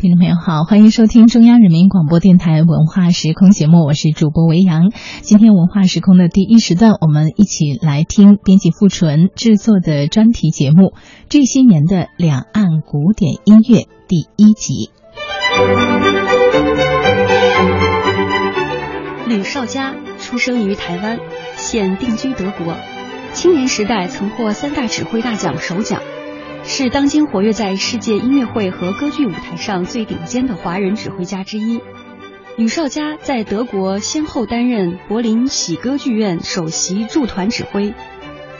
听众朋友好，欢迎收听中央人民广播电台文化时空节目，我是主播维扬。今天文化时空的第一时段，我们一起来听编辑傅纯制作的专题节目《这些年的两岸古典音乐》第一集。吕绍佳出生于台湾，现定居德国。青年时代曾获三大指挥大奖首奖。是当今活跃在世界音乐会和歌剧舞台上最顶尖的华人指挥家之一。吕绍佳在德国先后担任柏林喜歌剧院首席驻团指挥、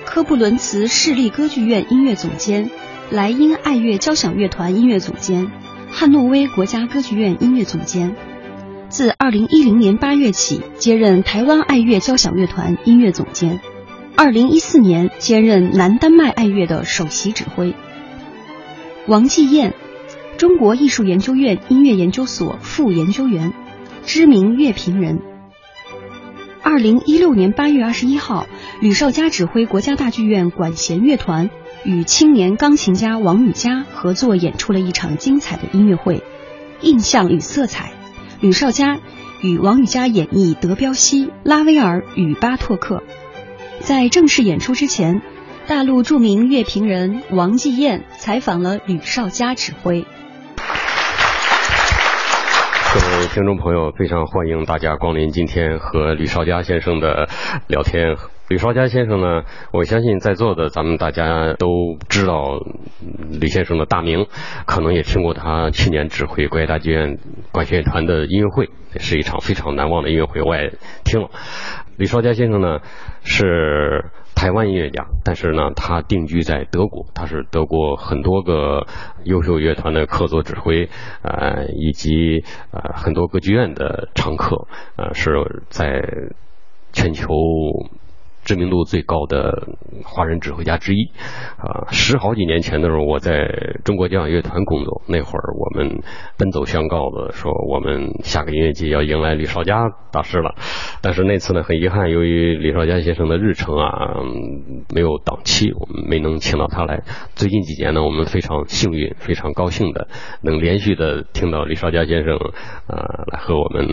科布伦茨市立歌剧院音乐总监、莱茵爱乐交响乐团音乐总监、汉诺威国家歌剧院音乐总监。自2010年8月起，接任台湾爱乐交响乐团音乐总监。2014年，兼任南丹麦爱乐的首席指挥。王继燕，中国艺术研究院音乐研究所副研究员，知名乐评人。二零一六年八月二十一号，吕绍佳指挥国家大剧院管弦乐团与青年钢琴家王羽佳合作演出了一场精彩的音乐会《印象与色彩》。吕绍佳与王羽佳演绎德彪西、拉威尔与巴托克。在正式演出之前。大陆著名乐评人王继燕采访了吕绍佳指挥。各位听众朋友，非常欢迎大家光临今天和吕绍佳先生的聊天。吕绍佳先生呢，我相信在座的咱们大家都知道吕先生的大名，可能也听过他去年指挥国家大剧院管弦乐团的音乐会，是一场非常难忘的音乐会，我也听了。吕绍佳先生呢是。台湾音乐家，但是呢，他定居在德国，他是德国很多个优秀乐团的客座指挥，呃，以及呃很多歌剧院的常客，呃，是在全球。知名度最高的华人指挥家之一，啊，十好几年前的时候，我在中国交响乐团工作，那会儿我们奔走相告的说，我们下个音乐季要迎来李绍佳大师了。但是那次呢，很遗憾，由于李绍佳先生的日程啊没有档期，我们没能请到他来。最近几年呢，我们非常幸运，非常高兴的能连续的听到李绍佳先生啊来和我们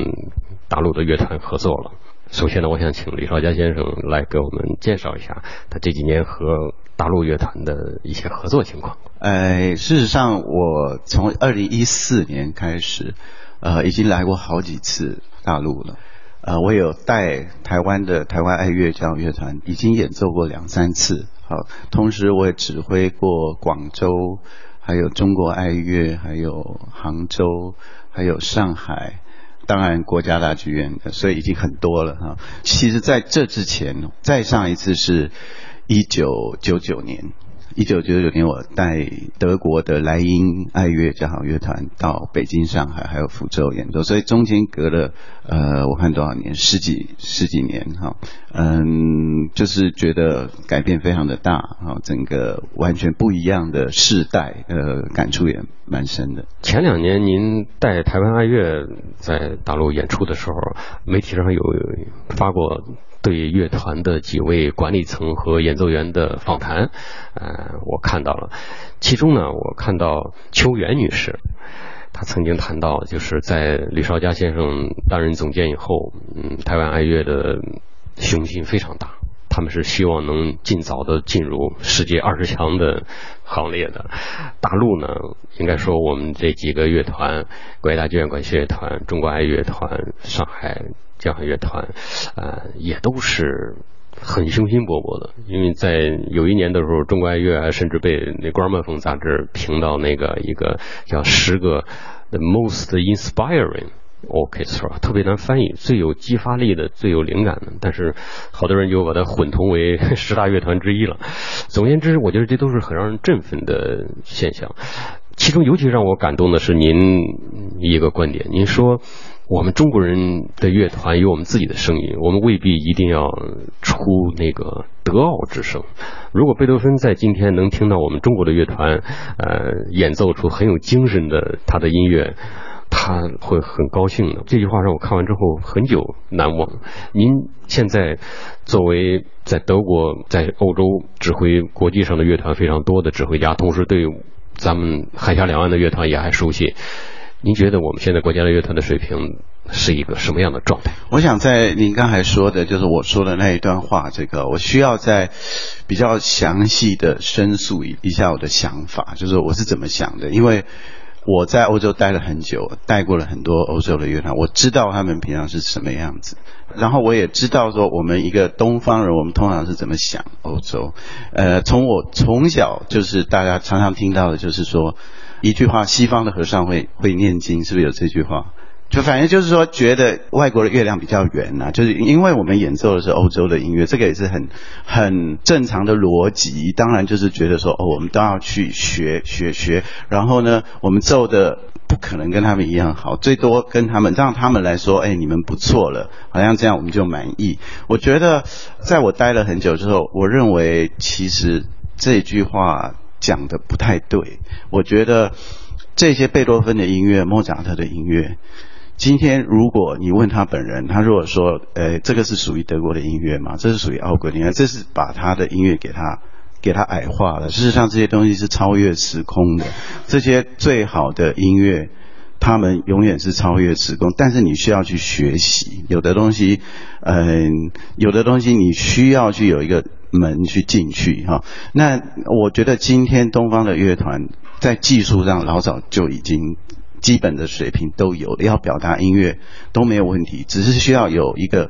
大陆的乐团合作了。首先呢，我想请李少佳先生来给我们介绍一下他这几年和大陆乐团的一些合作情况。呃，事实上，我从二零一四年开始，呃，已经来过好几次大陆了。呃，我有带台湾的台湾爱乐交响乐团，已经演奏过两三次。好，同时我也指挥过广州，还有中国爱乐，还有杭州，还有上海。当然，国家大剧院，所以已经很多了哈。其实，在这之前，再上一次是一九九九年。一九九九年，我带德国的莱茵爱乐交响乐团到北京、上海还有福州演奏，所以中间隔了呃，我看多少年，十几十几年哈。嗯，就是觉得改变非常的大哈，整个完全不一样的世代，呃，感触也蛮深的。前两年您带台湾爱乐在大陆演出的时候，媒体上有发过。对乐团的几位管理层和演奏员的访谈，呃，我看到了。其中呢，我看到邱元女士，她曾经谈到，就是在吕绍佳先生担任总监以后，嗯，台湾爱乐的雄心非常大，他们是希望能尽早的进入世界二十强的行列的。大陆呢，应该说我们这几个乐团，国家大剧院管弦乐团、中国爱乐团、上海。交响乐团，呃，也都是很雄心勃勃的。因为在有一年的时候，中国爱乐甚至被那《官麦风》杂志评到那个一个叫十个 the most inspiring orchestra，特别难翻译，最有激发力的、最有灵感的。但是好多人就把它混同为 十大乐团之一了。总而言之，我觉得这都是很让人振奋的现象。其中尤其让我感动的是您一个观点，您说。我们中国人的乐团有我们自己的声音，我们未必一定要出那个德奥之声。如果贝多芬在今天能听到我们中国的乐团，呃，演奏出很有精神的他的音乐，他会很高兴的。这句话让我看完之后很久难忘。您现在作为在德国、在欧洲指挥国际上的乐团非常多的指挥家，同时对咱们海峡两岸的乐团也还熟悉。您觉得我们现在国家的乐团的水平是一个什么样的状态？我想在您刚才说的，就是我说的那一段话，这个我需要在比较详细的申诉一下我的想法，就是我是怎么想的，因为。我在欧洲待了很久，带过了很多欧洲的乐团，我知道他们平常是什么样子，然后我也知道说我们一个东方人，我们通常是怎么想欧洲。呃，从我从小就是大家常常听到的，就是说一句话，西方的和尚会会念经，是不是有这句话？就反正就是说，觉得外国的月亮比较圆呐，就是因为我们演奏的是欧洲的音乐，这个也是很很正常的逻辑。当然就是觉得说，哦，我们都要去学学学，然后呢，我们奏的不可能跟他们一样好，最多跟他们让他们来说，哎，你们不错了，好像这样我们就满意。我觉得，在我待了很久之后，我认为其实这句话讲的不太对。我觉得这些贝多芬的音乐、莫扎特的音乐。今天如果你问他本人，他如果说，呃，这个是属于德国的音乐吗？这是属于奥格林，这是把他的音乐给他给他矮化了。事实上，这些东西是超越时空的。这些最好的音乐，他们永远是超越时空。但是你需要去学习，有的东西，嗯，有的东西你需要去有一个门去进去哈。那我觉得今天东方的乐团在技术上老早就已经。基本的水平都有了，要表达音乐都没有问题，只是需要有一个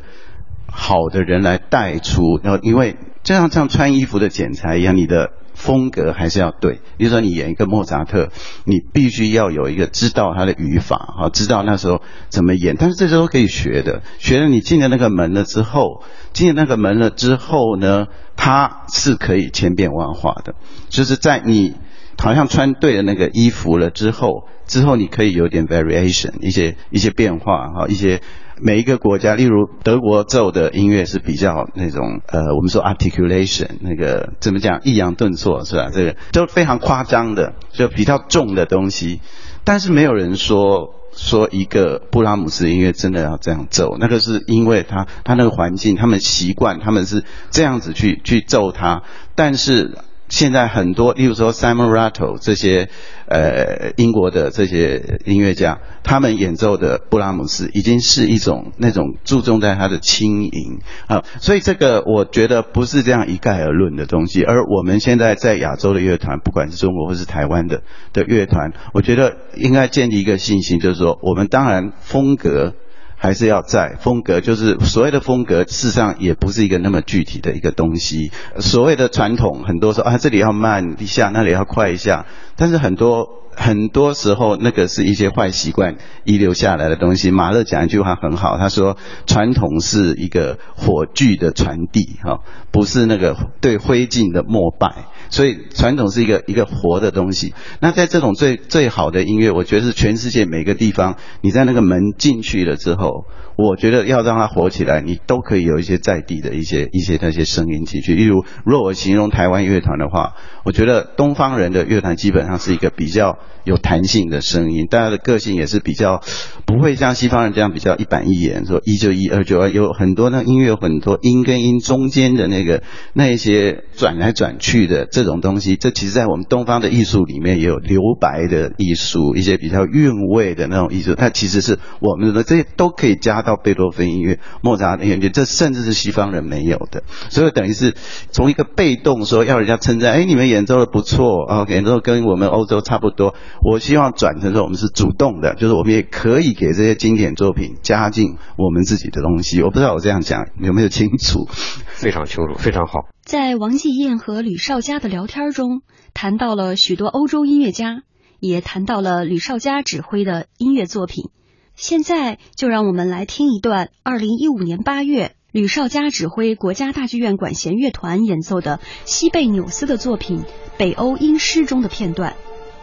好的人来带出。然后，因为就像像穿衣服的剪裁一样，你的风格还是要对。比如说，你演一个莫扎特，你必须要有一个知道他的语法，哈，知道那时候怎么演。但是这些都可以学的，学了你进了那个门了之后，进了那个门了之后呢，它是可以千变万化的，就是在你。好像穿对了那个衣服了之后，之后你可以有点 variation，一些一些变化哈，一些每一个国家，例如德国奏的音乐是比较那种呃，我们说 articulation 那个怎么讲，抑扬顿挫是吧？这个都非常夸张的，就比较重的东西。但是没有人说说一个布拉姆斯音乐真的要这样奏，那个是因为他他那个环境，他们习惯他们是这样子去去奏它，但是。现在很多，例如说 Simon Rattle 这些，呃，英国的这些音乐家，他们演奏的布拉姆斯已经是一种那种注重在他的轻盈啊，所以这个我觉得不是这样一概而论的东西。而我们现在在亚洲的乐团，不管是中国或是台湾的的乐团，我觉得应该建立一个信心，就是说，我们当然风格。还是要在风格，就是所谓的风格，事实上也不是一个那么具体的一个东西。所谓的传统，很多说啊，这里要慢一下，那里要快一下，但是很多很多时候，那个是一些坏习惯遗留下来的东西。马勒讲一句话很好，他说传统是一个火炬的传递，哈，不是那个对灰烬的膜拜。所以传统是一个一个活的东西。那在这种最最好的音乐，我觉得是全世界每个地方，你在那个门进去了之后。我觉得要让它火起来，你都可以有一些在地的一些一些那些声音进去。例如，若我形容台湾乐团的话，我觉得东方人的乐团基本上是一个比较有弹性的声音，大家的个性也是比较不会像西方人这样比较一板一眼，说一就一，二就二，有很多那音乐很多音跟音中间的那个那一些转来转去的这种东西，这其实在我们东方的艺术里面也有留白的艺术，一些比较韵味的那种艺术，它其实是我们的这些都可以加。到贝多芬音乐、莫扎特音乐，这甚至是西方人没有的，所以等于是从一个被动说要人家称赞，哎，你们演奏的不错啊，演奏跟我们欧洲差不多。我希望转成说我们是主动的，就是我们也可以给这些经典作品加进我们自己的东西。我不知道我这样讲有没有清楚？非常清楚，非常好。在王继燕和吕绍佳的聊天中，谈到了许多欧洲音乐家，也谈到了吕绍佳指挥的音乐作品。现在就让我们来听一段二零一五年八月吕绍佳指挥国家大剧院管弦乐团演奏的西贝纽斯的作品《北欧音诗》中的片段，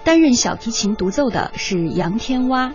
担任小提琴独奏的是杨天蛙。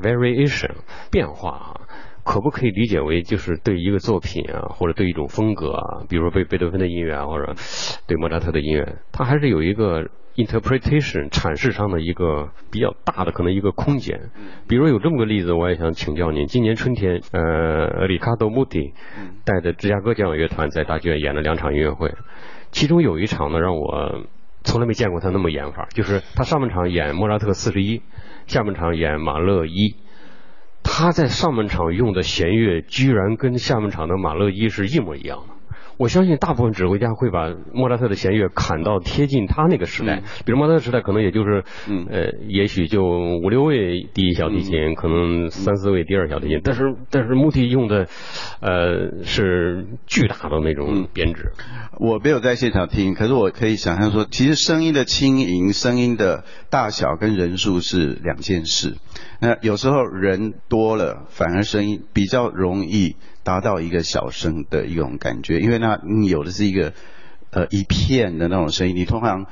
Variation 变化啊。可不可以理解为就是对一个作品啊，或者对一种风格啊，比如说贝贝多芬的音乐啊，或者对莫扎特的音乐，它还是有一个 interpretation 阐释上的一个比较大的可能一个空间。比如有这么个例子，我也想请教您。今年春天，呃，里卡多·穆迪带着芝加哥交响乐团在大剧院演了两场音乐会，其中有一场呢让我从来没见过他那么演法，就是他上半场演莫扎特四十一，下半场演马勒一。他在上半场用的弦乐，居然跟下半场的马勒一是一模一样的。我相信大部分指挥家会把莫扎特的弦乐砍到贴近他那个时代，比如莫扎特时代可能也就是，呃，也许就五六位第一小提琴，可能三四位第二小提琴，但是但是穆蒂用的，呃，是巨大的那种编制。我没有在现场听，可是我可以想象说，其实声音的轻盈、声音的大小跟人数是两件事。那有时候人多了，反而声音比较容易。达到一个小声的一种感觉，因为那你有的是一个呃一片的那种声音，你通常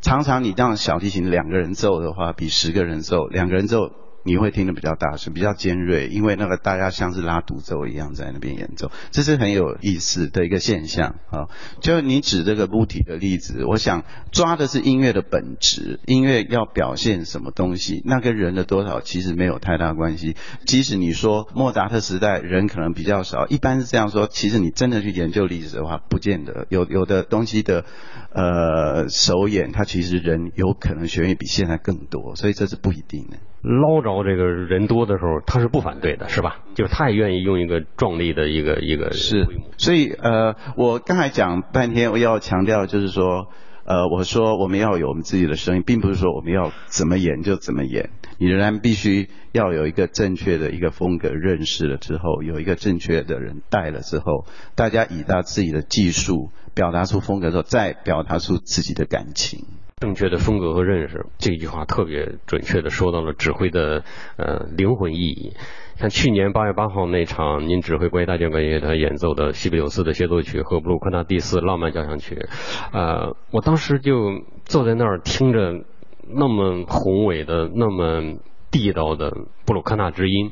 常常你让小提琴两个人奏的话，比十个人奏，两个人奏。你会听得比较大声，比较尖锐，因为那个大家像是拉独奏一样在那边演奏，这是很有意思的一个现象啊。就你指这个物体的例子，我想抓的是音乐的本质，音乐要表现什么东西，那跟人的多少其实没有太大关系。即使你说莫扎特时代人可能比较少，一般是这样说，其实你真的去研究历史的话，不见得有有的东西的呃首演，它其实人有可能学员比现在更多，所以这是不一定的。捞着这个人多的时候，他是不反对的，是吧？就是他也愿意用一个壮丽的一个一个是，所以呃，我刚才讲半天，我要强调就是说，呃，我说我们要有我们自己的声音，并不是说我们要怎么演就怎么演，你仍然必须要有一个正确的一个风格认识了之后，有一个正确的人带了之后，大家以他自己的技术表达出风格之后，再表达出自己的感情。正确的风格和认识，这句话特别准确的说到了指挥的呃灵魂意义。像去年八月八号那场，您指挥国家大剧院管乐团演奏的西贝柳斯的协奏曲和布鲁克纳第四浪漫交响曲，呃，我当时就坐在那儿听着那么宏伟的、那么地道的布鲁克纳之音，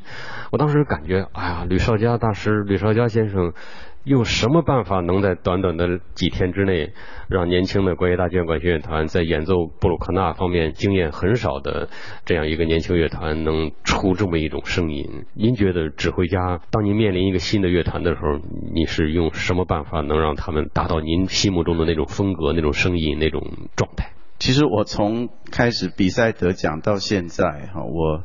我当时感觉，哎呀，吕绍佳大师、吕绍佳先生。用什么办法能在短短的几天之内，让年轻的国家大剧院管弦乐团在演奏布鲁克纳方面经验很少的这样一个年轻乐团能出这么一种声音？您觉得指挥家当您面临一个新的乐团的时候，你是用什么办法能让他们达到您心目中的那种风格、那种声音、那种状态？其实我从开始比赛得奖到现在哈，我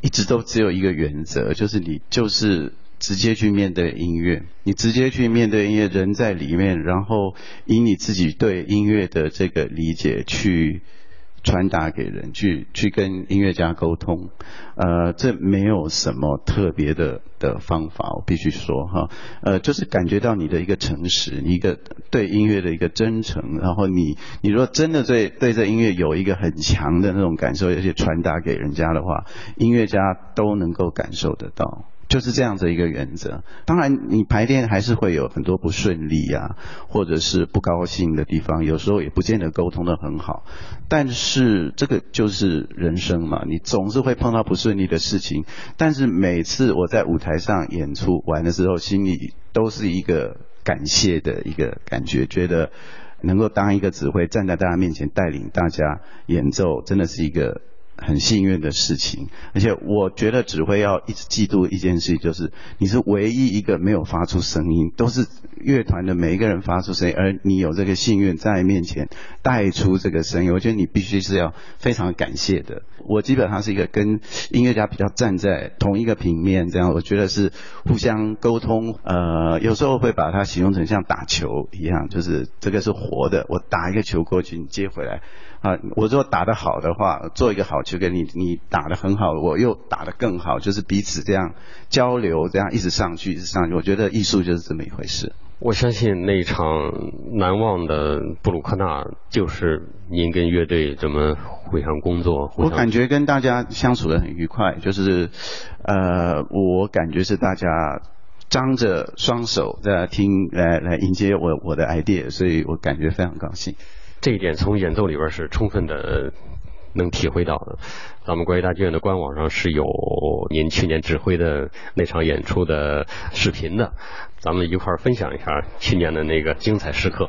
一直都只有一个原则，就是你就是。直接去面对音乐，你直接去面对音乐，人在里面，然后以你自己对音乐的这个理解去传达给人，去去跟音乐家沟通。呃，这没有什么特别的的方法，我必须说哈。呃，就是感觉到你的一个诚实，一个对音乐的一个真诚，然后你你若真的对对这音乐有一个很强的那种感受，而且传达给人家的话，音乐家都能够感受得到。就是这样的一个原则。当然，你排练还是会有很多不顺利啊，或者是不高兴的地方，有时候也不见得沟通的很好。但是这个就是人生嘛，你总是会碰到不顺利的事情。但是每次我在舞台上演出完的时候，心里都是一个感谢的一个感觉，觉得能够当一个指挥，站在大家面前带领大家演奏，真的是一个。很幸运的事情，而且我觉得指挥要一直记住一件事，就是你是唯一一个没有发出声音，都是乐团的每一个人发出声音，而你有这个幸运在面前带出这个声音，我觉得你必须是要非常感谢的。我基本上是一个跟音乐家比较站在同一个平面，这样我觉得是互相沟通。呃，有时候会把它形容成像打球一样，就是这个是活的，我打一个球过去，你接回来。啊，我如果打得好的话，做一个好球给你，你打得很好，我又打得更好，就是彼此这样交流，这样一直上去，一直上去。我觉得艺术就是这么一回事。我相信那场难忘的布鲁克纳，就是您跟乐队怎么互相工作。我感觉跟大家相处的很愉快，就是呃，我感觉是大家张着双手在听，来来迎接我我的 idea，所以我感觉非常高兴。这一点从演奏里边是充分的能体会到的。咱们国家大剧院的官网上是有您去年指挥的那场演出的视频的，咱们一块儿分享一下去年的那个精彩时刻。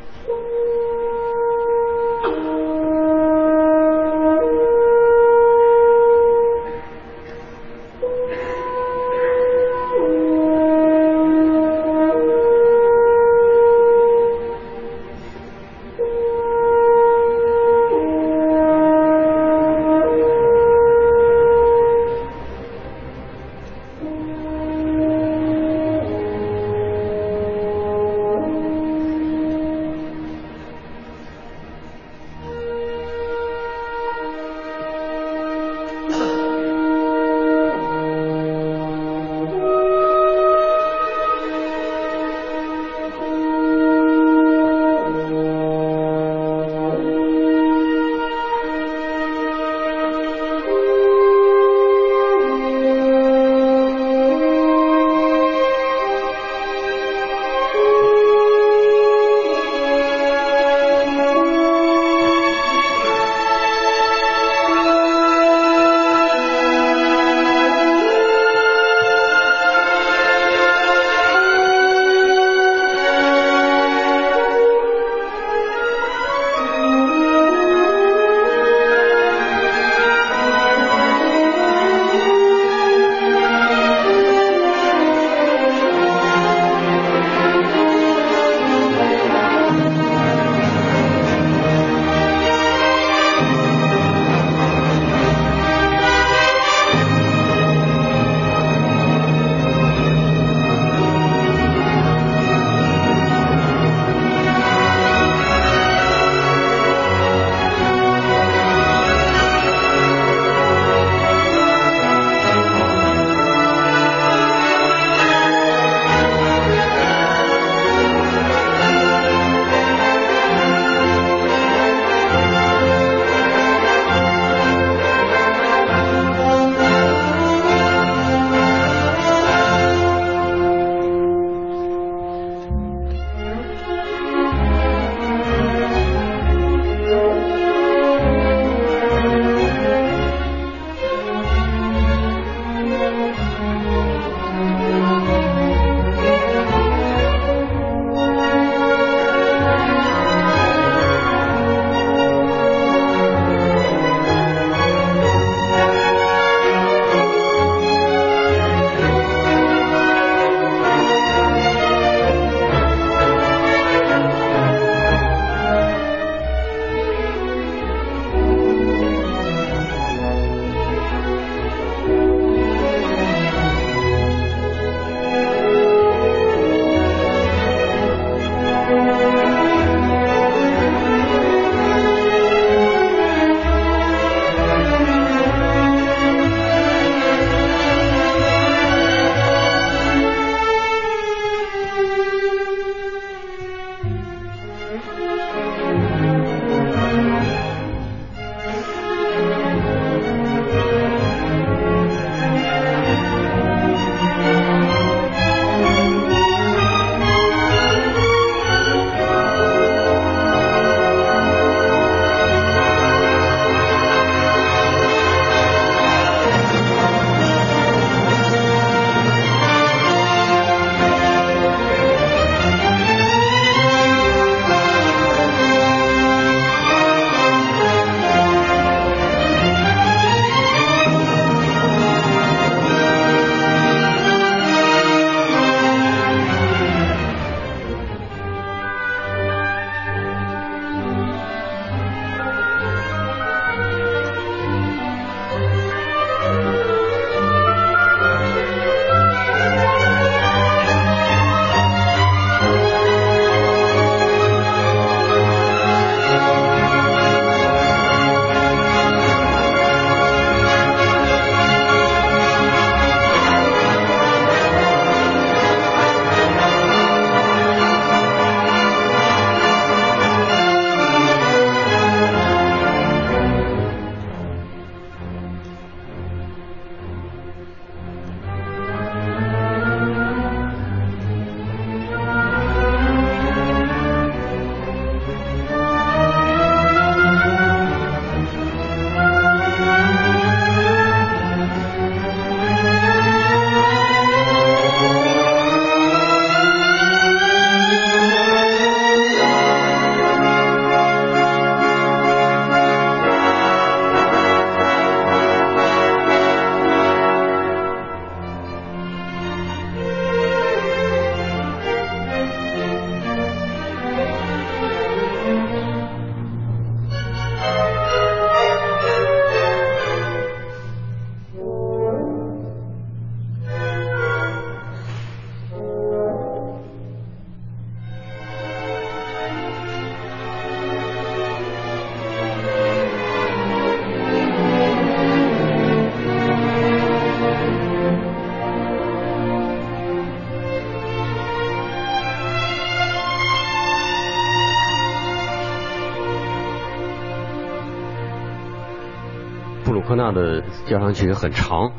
纳的交响曲也很长，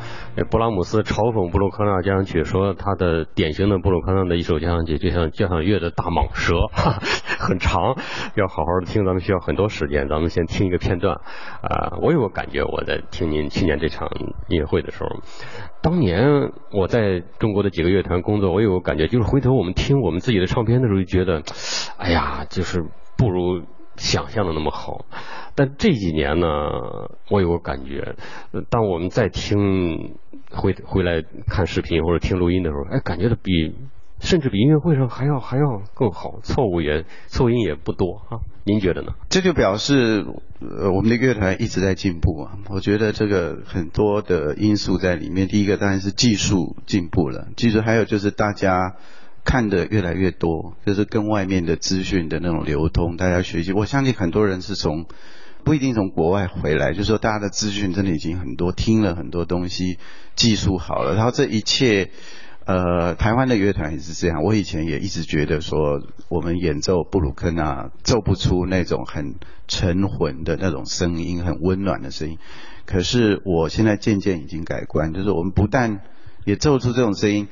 布拉姆斯嘲讽布鲁克纳交响曲说他的典型的布鲁克纳的一首交响曲就像交响乐的大蟒蛇，很长，要好好的听，咱们需要很多时间，咱们先听一个片段。啊，我有个感觉，我在听您去年这场音乐会的时候，当年我在中国的几个乐团工作，我有个感觉，就是回头我们听我们自己的唱片的时候，就觉得，哎呀，就是不如。想象的那么好，但这几年呢，我有个感觉，当我们在听回回来看视频或者听录音的时候，哎，感觉的比甚至比音乐会上还要还要更好，错误也错音也不多啊。您觉得呢？这就表示呃我们的乐团一直在进步啊。我觉得这个很多的因素在里面，第一个当然是技术进步了，技术还有就是大家。看的越来越多，就是跟外面的资讯的那种流通，大家学习。我相信很多人是从不一定从国外回来，就是说大家的资讯真的已经很多，听了很多东西，技术好了。然后这一切，呃，台湾的乐团也是这样。我以前也一直觉得说，我们演奏布鲁克纳奏不出那种很沉浑的那种声音，很温暖的声音。可是我现在渐渐已经改观，就是我们不但也奏出这种声音。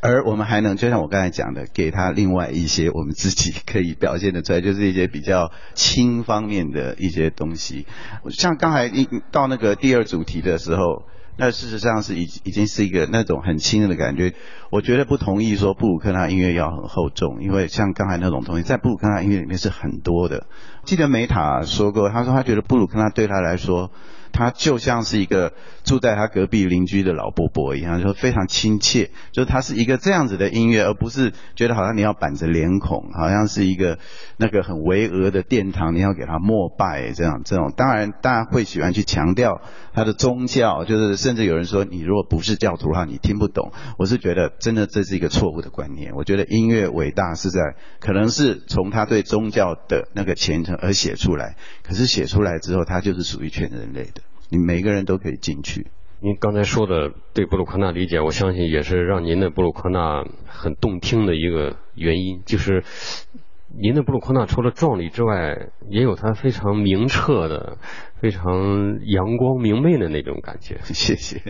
而我们还能，就像我刚才讲的，给他另外一些我们自己可以表现的出来，就是一些比较轻方面的一些东西。像刚才一到那个第二主题的时候，那事实上是已已经是一个那种很轻的感觉。我觉得不同意说布鲁克纳音乐要很厚重，因为像刚才那种东西，在布鲁克纳音乐里面是很多的。记得梅塔说过，他说他觉得布鲁克纳对他来说。他就像是一个住在他隔壁邻居的老伯伯一样，说非常亲切。就是他是一个这样子的音乐，而不是觉得好像你要板着脸孔，好像是一个那个很巍峨的殿堂，你要给他膜拜这样。这种当然大家会喜欢去强调他的宗教，就是甚至有人说你如果不是教徒的话，你听不懂。我是觉得真的这是一个错误的观念。我觉得音乐伟大是在可能是从他对宗教的那个虔诚而写出来，可是写出来之后，他就是属于全人类的。你每个人都可以进去。您刚才说的对布鲁克纳理解，我相信也是让您的布鲁克纳很动听的一个原因。就是您的布鲁克纳除了壮丽之外，也有他非常明澈的、非常阳光明媚的那种感觉。谢谢。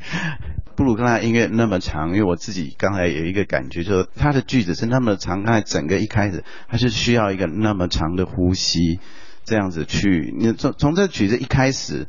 布鲁克纳音乐那么长，因为我自己刚才有一个感觉，就是它的句子是那么长，它整个一开始它是需要一个那么长的呼吸，这样子去。你从从这曲子一开始。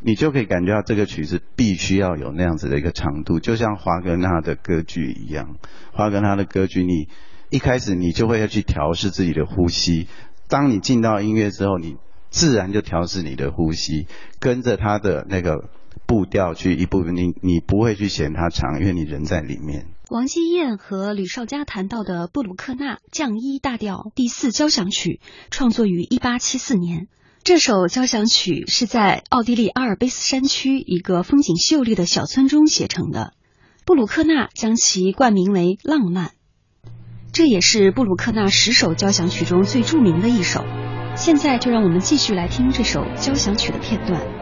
你就可以感觉到这个曲子必须要有那样子的一个长度，就像华格纳的歌剧一样。华格纳的歌剧，你一开始你就会要去调试自己的呼吸。当你进到音乐之后，你自然就调试你的呼吸，跟着他的那个步调去一步，你你不会去嫌它长，因为你人在里面。王希燕和吕绍佳谈到的布鲁克纳降一大调第四交响曲，创作于一八七四年。这首交响曲是在奥地利阿尔卑斯山区一个风景秀丽的小村中写成的。布鲁克纳将其冠名为《浪漫》，这也是布鲁克纳十首交响曲中最著名的一首。现在就让我们继续来听这首交响曲的片段。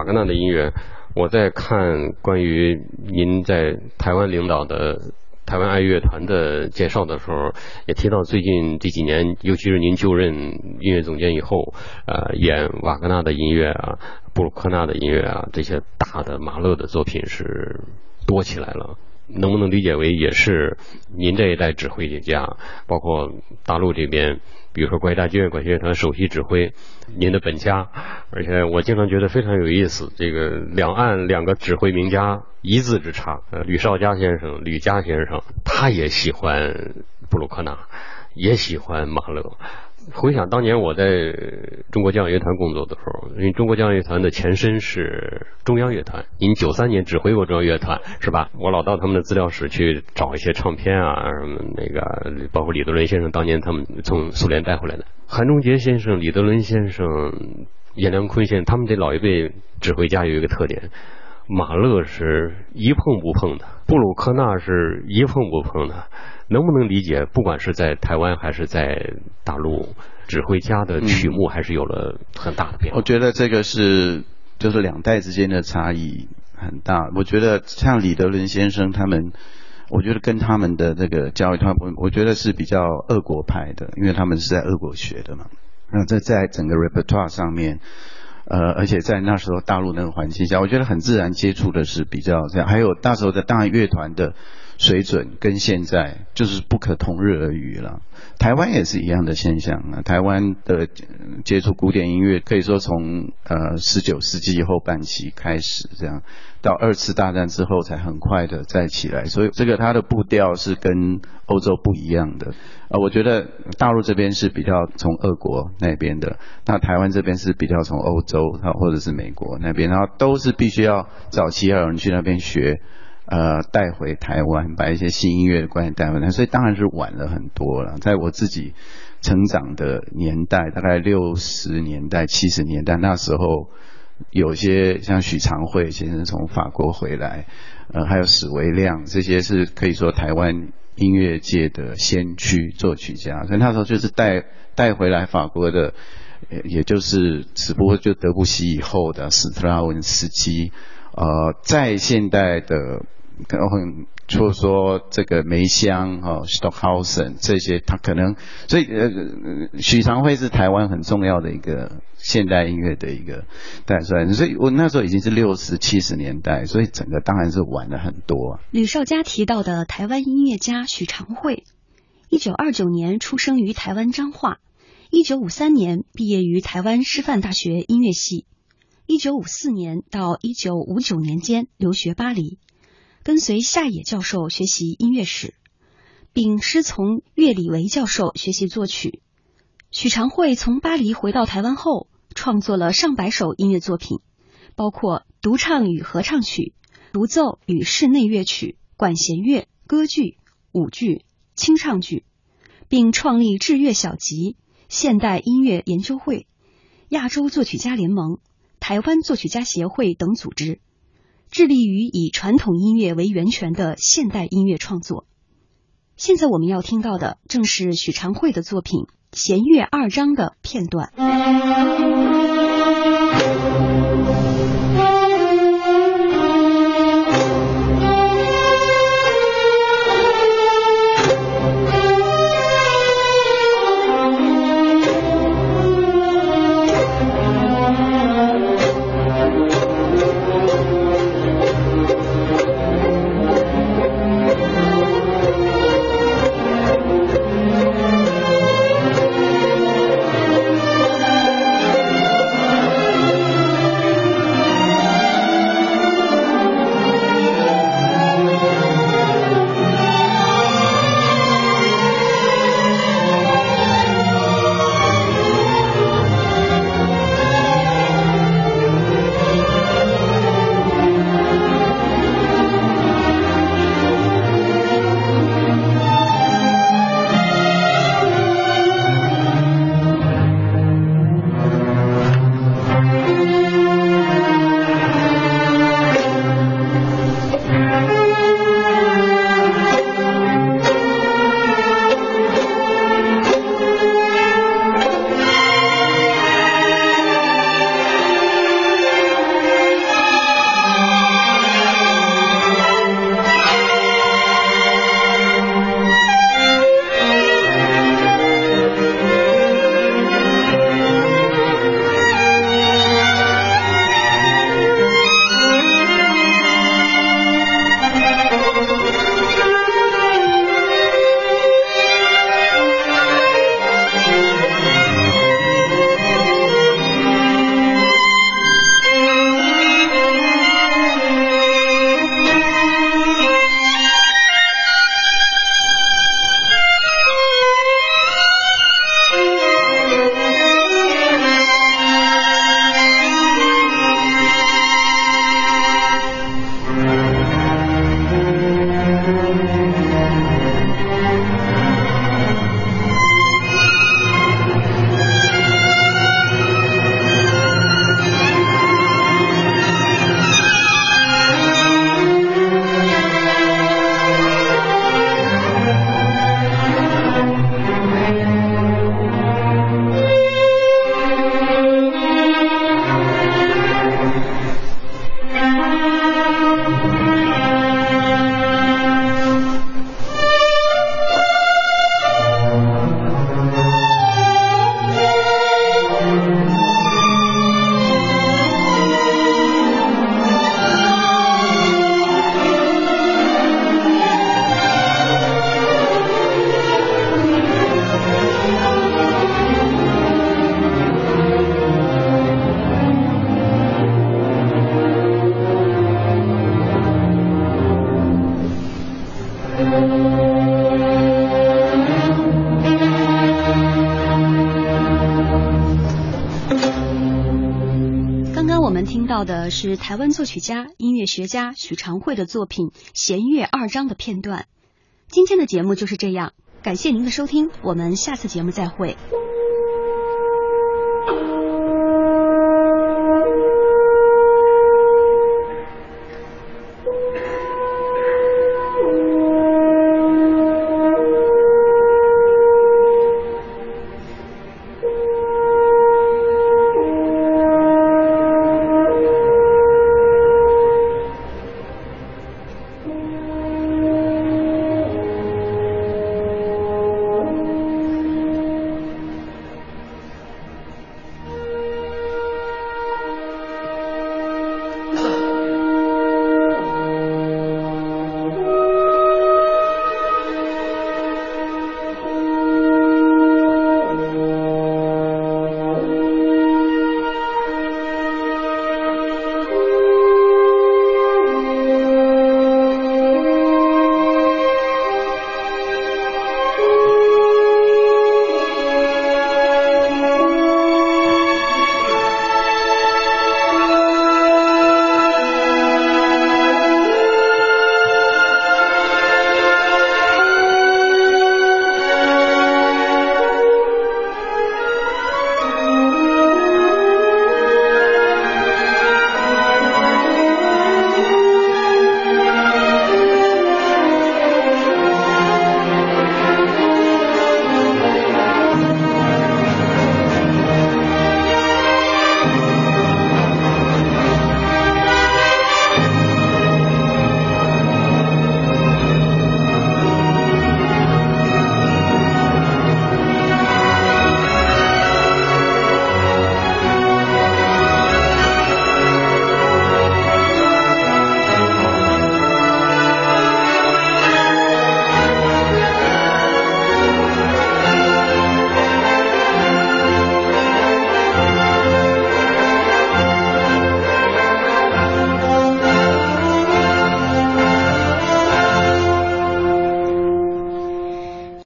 瓦格纳的音乐，我在看关于您在台湾领导的台湾爱乐团的介绍的时候，也提到最近这几年，尤其是您就任音乐总监以后，呃，演瓦格纳的音乐啊，布鲁克纳的音乐啊，这些大的马勒的作品是多起来了。能不能理解为也是您这一代指挥家，包括大陆这边，比如说国家大剧院管弦乐团首席指挥，您的本家，而且我经常觉得非常有意思，这个两岸两个指挥名家一字之差，呃，吕绍佳先生，吕嘉先生，他也喜欢布鲁克纳，也喜欢马勒。回想当年我在中国交响乐团工作的时候，因为中国交响乐团的前身是中央乐团，您九三年指挥过中央乐团是吧？我老到他们的资料室去找一些唱片啊，什么那个，包括李德伦先生当年他们从苏联带回来的，韩中杰先生、李德伦先生、阎良坤先生，他们这老一辈指挥家有一个特点，马勒是一碰不碰的，布鲁克纳是一碰不碰的。能不能理解？不管是在台湾还是在大陆，指挥家的曲目还是有了很大的变化。我觉得这个是就是两代之间的差异很大。我觉得像李德伦先生他们，我觉得跟他们的这个教育，他我我觉得是比较俄国派的，因为他们是在俄国学的嘛。那这在整个 repertoire 上面，呃，而且在那时候大陆那个环境下，我觉得很自然接触的是比较这样。还有那时候的大乐团的。水准跟现在就是不可同日而语了。台湾也是一样的现象啊。台湾的接触古典音乐，可以说从呃十九世纪后半期开始，这样到二次大战之后才很快的再起来。所以这个它的步调是跟欧洲不一样的。呃，我觉得大陆这边是比较从俄国那边的，那台湾这边是比较从欧洲或者是美国那边，然后都是必须要早期要有人去那边学。呃，带回台湾，把一些新音乐的观念带回来，所以当然是晚了很多了。在我自己成长的年代，大概六十年代、七十年代，那时候有些像许长惠先生从法国回来，呃，还有史维亮，这些是可以说台湾音乐界的先驱作曲家。所以那时候就是带带回来法国的，也就是只不过就德布西以后的斯特拉文斯基，呃，在现代的。可能就说这个梅香哈，Stockhausen 这些，他可能所以呃，许长惠是台湾很重要的一个现代音乐的一个代出来，所以我那时候已经是六十七十年代，所以整个当然是晚了很多。吕绍佳提到的台湾音乐家许长惠，一九二九年出生于台湾彰化，一九五三年毕业于台湾师范大学音乐系，一九五四年到一九五九年间留学巴黎。跟随夏野教授学习音乐史，并师从岳里维教授学习作曲。许长惠从巴黎回到台湾后，创作了上百首音乐作品，包括独唱与合唱曲、独奏与室内乐曲、管弦乐、歌剧、舞剧、清唱剧，并创立制乐小集、现代音乐研究会、亚洲作曲家联盟、台湾作曲家协会等组织。致力于以传统音乐为源泉的现代音乐创作。现在我们要听到的正是许长惠的作品《弦乐二章》的片段。是台湾作曲家、音乐学家许长惠的作品《弦乐二章》的片段。今天的节目就是这样，感谢您的收听，我们下次节目再会。